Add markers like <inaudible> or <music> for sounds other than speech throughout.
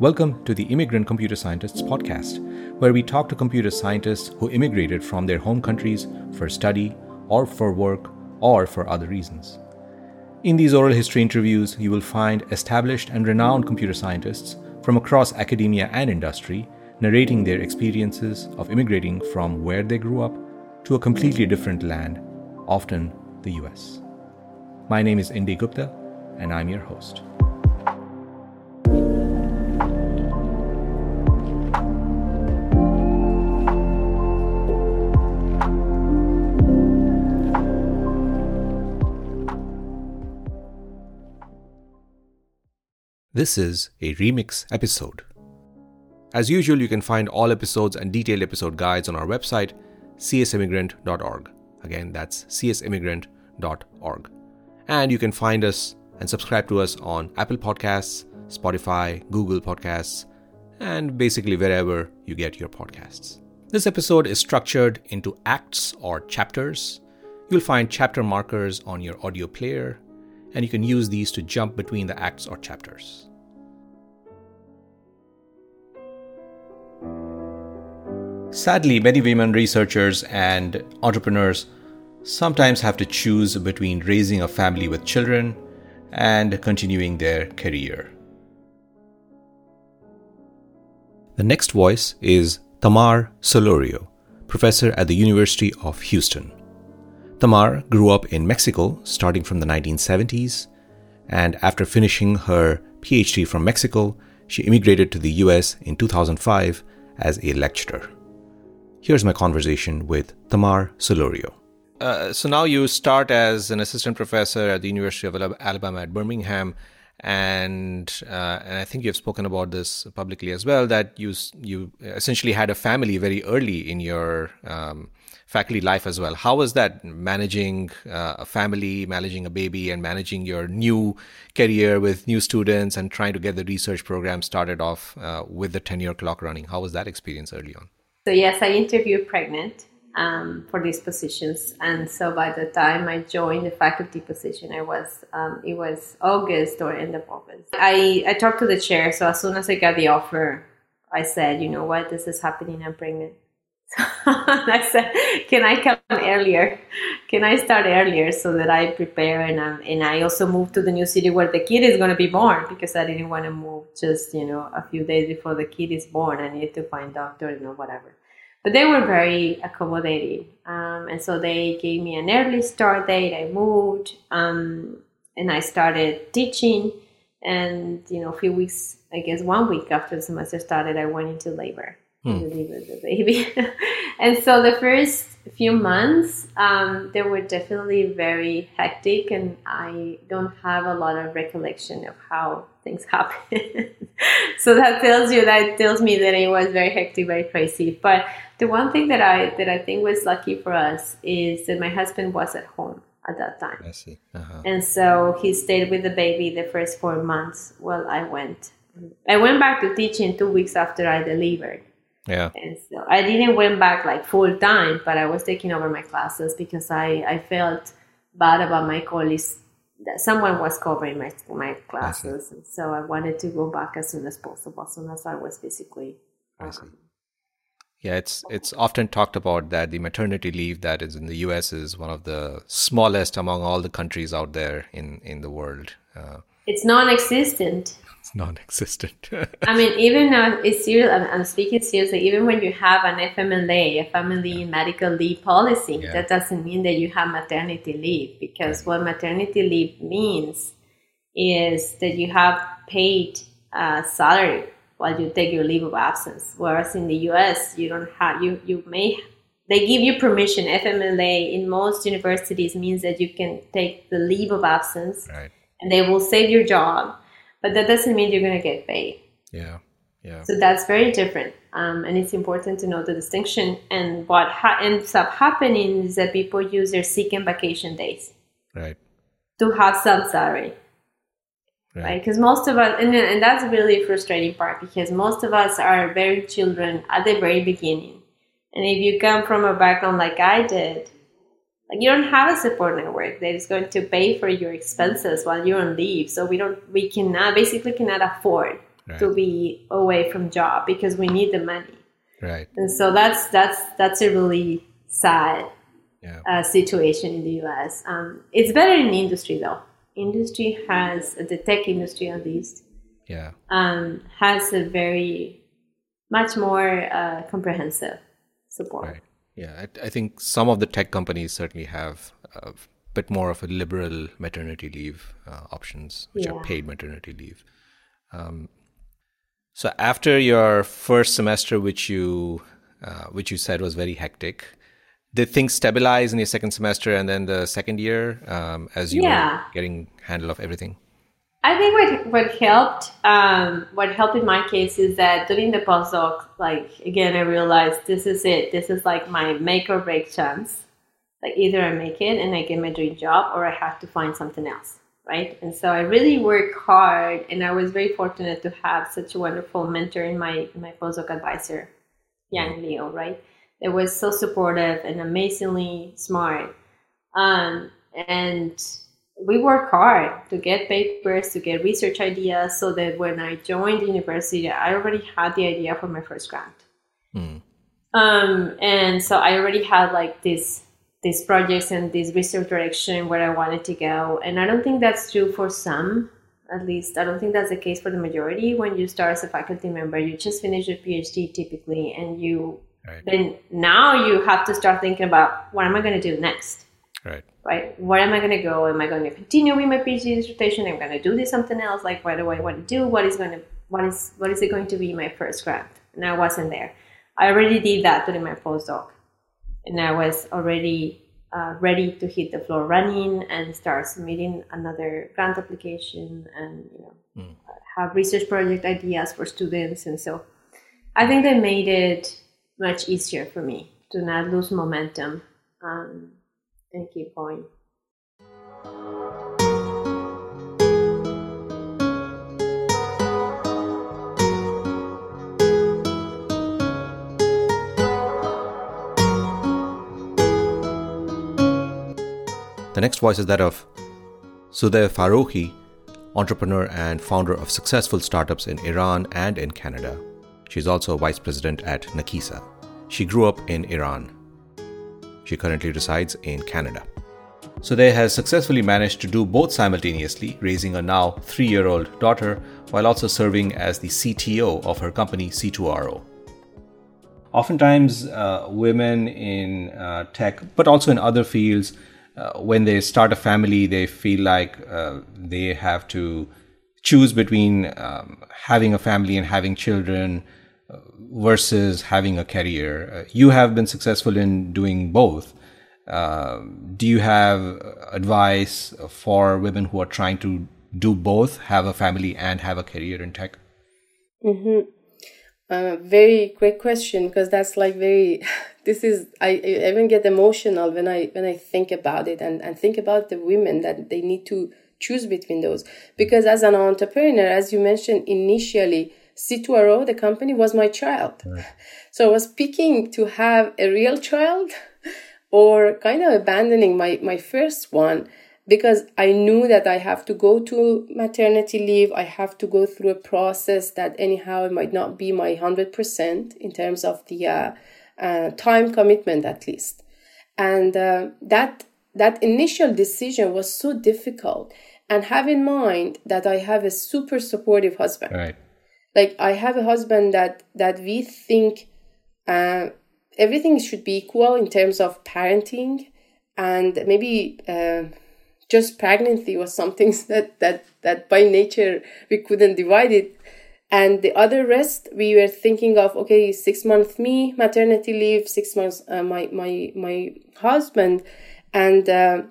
Welcome to the Immigrant Computer Scientists podcast, where we talk to computer scientists who immigrated from their home countries for study or for work or for other reasons. In these oral history interviews, you will find established and renowned computer scientists from across academia and industry narrating their experiences of immigrating from where they grew up to a completely different land, often the US. My name is Indy Gupta, and I'm your host. This is a remix episode. As usual, you can find all episodes and detailed episode guides on our website, csimmigrant.org. Again, that's csimmigrant.org. And you can find us and subscribe to us on Apple Podcasts, Spotify, Google Podcasts, and basically wherever you get your podcasts. This episode is structured into acts or chapters. You'll find chapter markers on your audio player, and you can use these to jump between the acts or chapters. Sadly, many women researchers and entrepreneurs sometimes have to choose between raising a family with children and continuing their career. The next voice is Thamar Solorio, professor at the University of Houston. Thamar grew up in Mexico starting from the 1970s, and after finishing her PhD from Mexico, she immigrated to the US in 2005 as a lecturer. Here's my conversation with Thamar Solorio. Uh, so now you start as an assistant professor at the University of Alabama at Birmingham, and uh, and I think you've spoken about this publicly as well. That you you essentially had a family very early in your um, faculty life as well. How was that managing uh, a family, managing a baby, and managing your new career with new students and trying to get the research program started off uh, with the tenure clock running? How was that experience early on? So yes, I interviewed pregnant um, for these positions, and so by the time I joined the faculty position, I was um, it was August or end of August. I I talked to the chair, so as soon as I got the offer, I said, you know what, this is happening. I'm pregnant. <laughs> I said, can I come earlier? Can I start earlier so that I prepare and and I also move to the new city where the kid is going to be born because I didn't want to move just you know a few days before the kid is born. I needed to find doctor, you know, whatever. But they were very accommodating, um, and so they gave me an early start date. I moved, um, and I started teaching. And you know, a few weeks, I guess one week after the semester started, I went into labor hmm. deliver the baby. <laughs> and so the first few months, um, they were definitely very hectic, and I don't have a lot of recollection of how things <laughs> happened. so that tells you that tells me that it was very hectic, very crazy. But the one thing that I that I think was lucky for us is that my husband was at home at that time. I see. Uh-huh. And so he stayed with the baby the first four months while I went. I went back to teaching two weeks after I delivered. Yeah. And so I didn't went back like full time, but I was taking over my classes because I, I felt bad about my colleagues that someone was covering my my classes. And so I wanted to go back as soon as possible, as soon as I was physically. Um, I see. Yeah, it's it's often talked about that the maternity leave that is in the U.S. is one of the smallest among all the countries out there in in the world. Uh, it's non-existent it's non-existent. I mean, even now, it's serious. I'm, I'm, speaking seriously. Even when you have an FMLA, a family medical leave policy, yeah. that doesn't mean that you have maternity leave because right. what maternity leave means is that you have paid uh, salary while you take your leave of absence. Whereas in the U.S., you don't have. You you may they give you permission. FMLA in most universities means that you can take the leave of absence, right. and they will save your job but that doesn't mean you're going to get paid. Yeah. Yeah. So that's very different. Um, and it's important to know the distinction. And what ha- ends up happening is that people use their sick and vacation days. Right. To have some salary. Right. Because right? most of us, and, and that's really frustrating part because most of us are very children at the very beginning. And if you come from a background like I did, like you don't have a support network that is going to pay for your expenses while you're on leave so we don't we cannot basically cannot afford right. to be away from job because we need the money. Right. And so that's that's that's a really sad yeah. uh, situation in the U.S. Um, it's better in industry though. Industry has the tech industry at least. Yeah. Um, has a very much more uh, comprehensive support. Right. Yeah, I, I, think some of the tech companies certainly have a bit more of a liberal maternity leave uh, options, which yeah. are paid maternity leave. Um, so after your first semester, which you uh, which you said was very hectic, did things stabilize in your second semester and then the second year um, as you yeah. were getting handle of everything? I think what what helped um, what helped in my case is that during the postdoc, like again, I realized this is it. This is like my make or break chance. Like either I make it and I get my dream job, or I have to find something else, right? And so I really work hard, and I was very fortunate to have such a wonderful mentor in my my postdoc advisor, Yang Liu, right? That was so supportive and amazingly smart, um, and we work hard to get papers, to get research ideas, so that when I joined the university, I already had the idea for my first grant. Mm. Um, and so I already had like this these projects and this research direction where I wanted to go. And I don't think that's true for some. At least I don't think that's the case for the majority. When you start as a faculty member, you just finish your PhD typically, and you right. then now you have to start thinking about what am I going to do next. Right right? Where am I going to go? Am I going to continue with my PhD dissertation? Am I going to do this something else? Like, what do I want to do? What is going to what is what is it going to be my first grant? And I wasn't there. I already did that during my postdoc, and I was already uh, ready to hit the floor running and start submitting another grant application and you know mm. have research project ideas for students. And so, I think they made it much easier for me to not lose momentum. Um, and keep going. The next voice is that of Soodeh Farokhi, entrepreneur and founder of successful startups in Iran and in Canada. She's also vice president at Nakisa. She grew up in Iran she currently resides in Canada. Soodeh has successfully managed to do both simultaneously, raising a now three year old daughter while also serving as the CTO of her company C2RO. Oftentimes, uh, women in uh, tech, but also in other fields, uh, when they start a family, they feel like uh, they have to choose between um, having a family and having children, versus having a career. Uh, you have been successful in doing both. Uh, do you have advice for women who are trying to do both, have a family and have a career in tech? Mm-hmm. Uh, very great question because that's like very. <laughs> This is I, I even get emotional when I when I think about it and and think about the women that they need to choose between those because as an entrepreneur, as you mentioned initially, C2RO, the company, was my child. Right. So I was picking to have a real child <laughs> or kind of abandoning my, my first one because I knew that I have to go to maternity leave. I have to go through a process that anyhow it might not be my 100% in terms of the uh, uh, time commitment at least. And uh, that, that initial decision was so difficult. And have in mind that I have a super supportive husband. Right like i have a husband that that we think uh, everything should be equal in terms of parenting and maybe uh, just pregnancy was something <laughs> that that that by nature we couldn't divide it. And the other rest we were thinking of okay six months me maternity leave six months uh, my my my husband. And uh,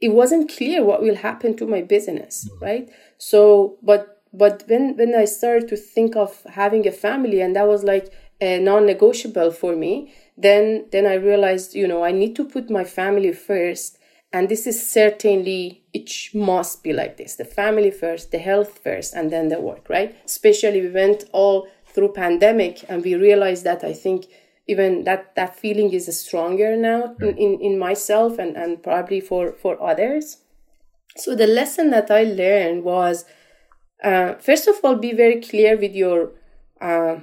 it wasn't clear what will happen to my business right? So but but when when i started to think of having a family and that was like a non-negotiable for me then then i realized you know i need to put my family first. And this is certainly it must be like this the family first the health first and then the work right? Especially we went all through pandemic and we realized that i think even that that feeling is stronger now in, in, in myself and, and probably for for others. So the lesson that i learned was uh, first of all, be very clear with your uh,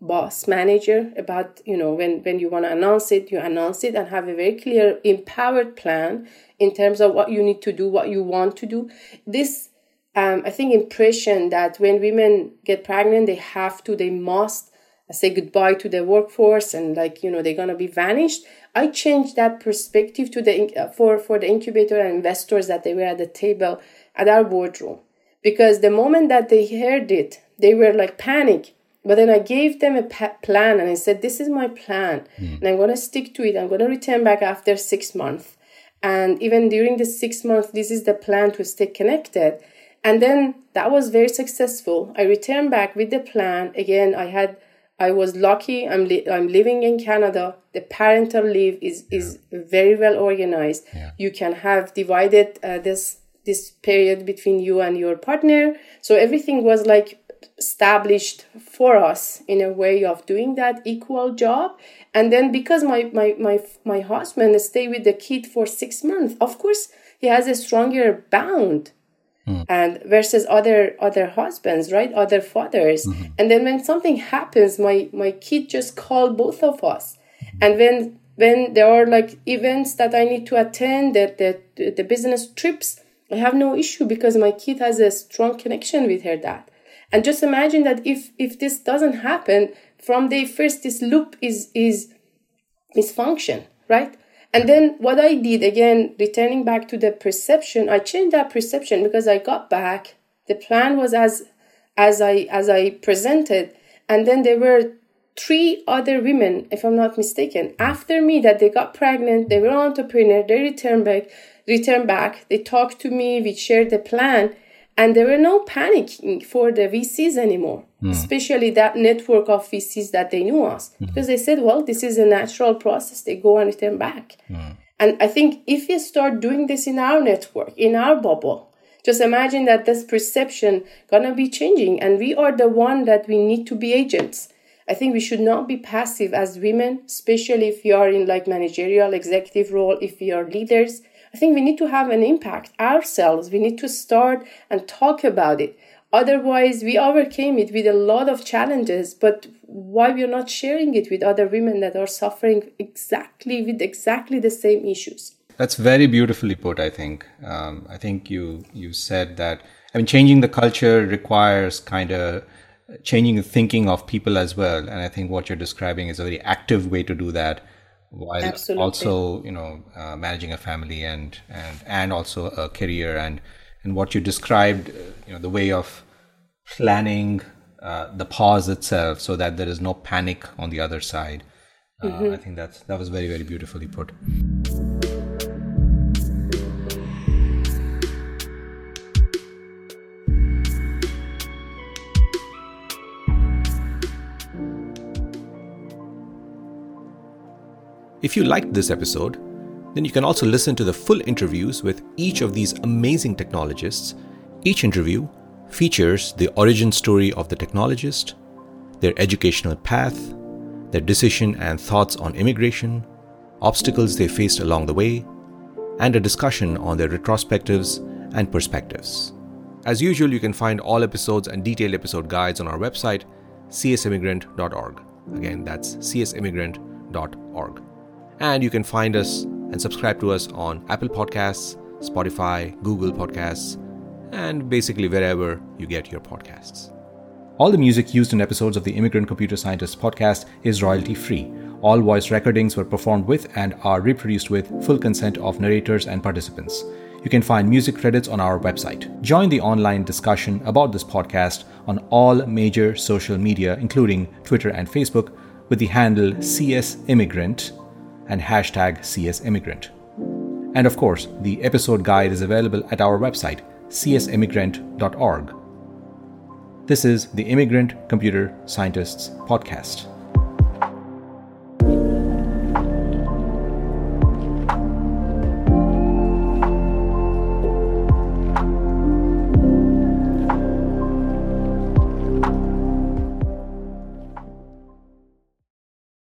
boss manager about you know when when you want to announce it you announce it and have a very clear empowered plan in terms of what you need to do what you want to do. This um, i think impression that when women get pregnant they have to they must say goodbye to the workforce and like you know they're gonna be vanished. I changed that perspective to the for for the incubator and investors that they were at the table at our boardroom because the moment that they heard it they were like panic but then I gave them a plan and I said, This is my plan. Mm. And I'm going to stick to it. I'm going to return back after six months. And even during the six months, this is the plan to stay connected. And then that was very successful. I returned back with the plan. Again, I had, I was lucky. I'm, li- I'm living in Canada. The parental leave is, yeah. is very well organized. Yeah. You can have divided uh, this, this period between you and your partner. So everything was like established for us in a way of doing that equal job and then because my my my, my husband stay with the kid for six months of course he has a stronger bound mm. and versus other other husbands right other fathers mm-hmm. and then when something happens my my kid just call both of us and when when there are like events that i need to attend that the, the business trips i have no issue because my kid has a strong connection with her dad. And just imagine that if if this doesn't happen from day first this loop is is is function right? And then what i did again returning back to the perception i changed that perception because i got back the plan was as as i as i presented and then there were three other women if i'm not mistaken after me that they got pregnant they were entrepreneur they returned back returned back they talked to me we shared the plan and there were no panicking for the VCs anymore, mm. especially that network of VCs that they knew us, mm. because they said, well, this is a natural process. They go and return back. Mm. And I think if we start doing this in our network, in our bubble, just imagine that this perception gonna be changing, and we are the one that we need to be agents. I think we should not be passive as women, especially if you are in like managerial executive role, if we are leaders I think we need to have an impact ourselves. We need to start and talk about it. Otherwise, we overcame it with a lot of challenges, but why we're not sharing it with other women that are suffering exactly with exactly the same issues? That's very beautifully put. I think. Um, I think you you said that. I mean, changing the culture requires kind of changing the thinking of people as well. And I think what you're describing is a very active way to do that while Absolutely. also you know uh, managing a family and and and also a career and and what you described uh, you know the way of planning uh, the pause itself so that there is no panic on the other side uh, mm-hmm. i think that's that was very very beautifully put If you liked this episode, then you can also listen to the full interviews with each of these amazing technologists. Each interview features the origin story of the technologist, their educational path, their decision and thoughts on immigration, obstacles they faced along the way, and a discussion on their retrospectives and perspectives. As usual, you can find all episodes and detailed episode guides on our website, csimmigrant.org. Again, that's csimmigrant.org. And you can find us and subscribe to us on Apple Podcasts, Spotify, Google Podcasts, and basically wherever you get your podcasts. All the music used in episodes of the Immigrant Computer Scientist podcast is royalty free. All voice recordings were performed with and are reproduced with full consent of narrators and participants. You can find music credits on our website. Join the online discussion about this podcast on all major social media, including Twitter and Facebook, with the handle CS Immigrant and hashtag CSImmigrant. And of course, the episode guide is available at our website, csimmigrant.org. This is the Immigrant Computer Scientists Podcast.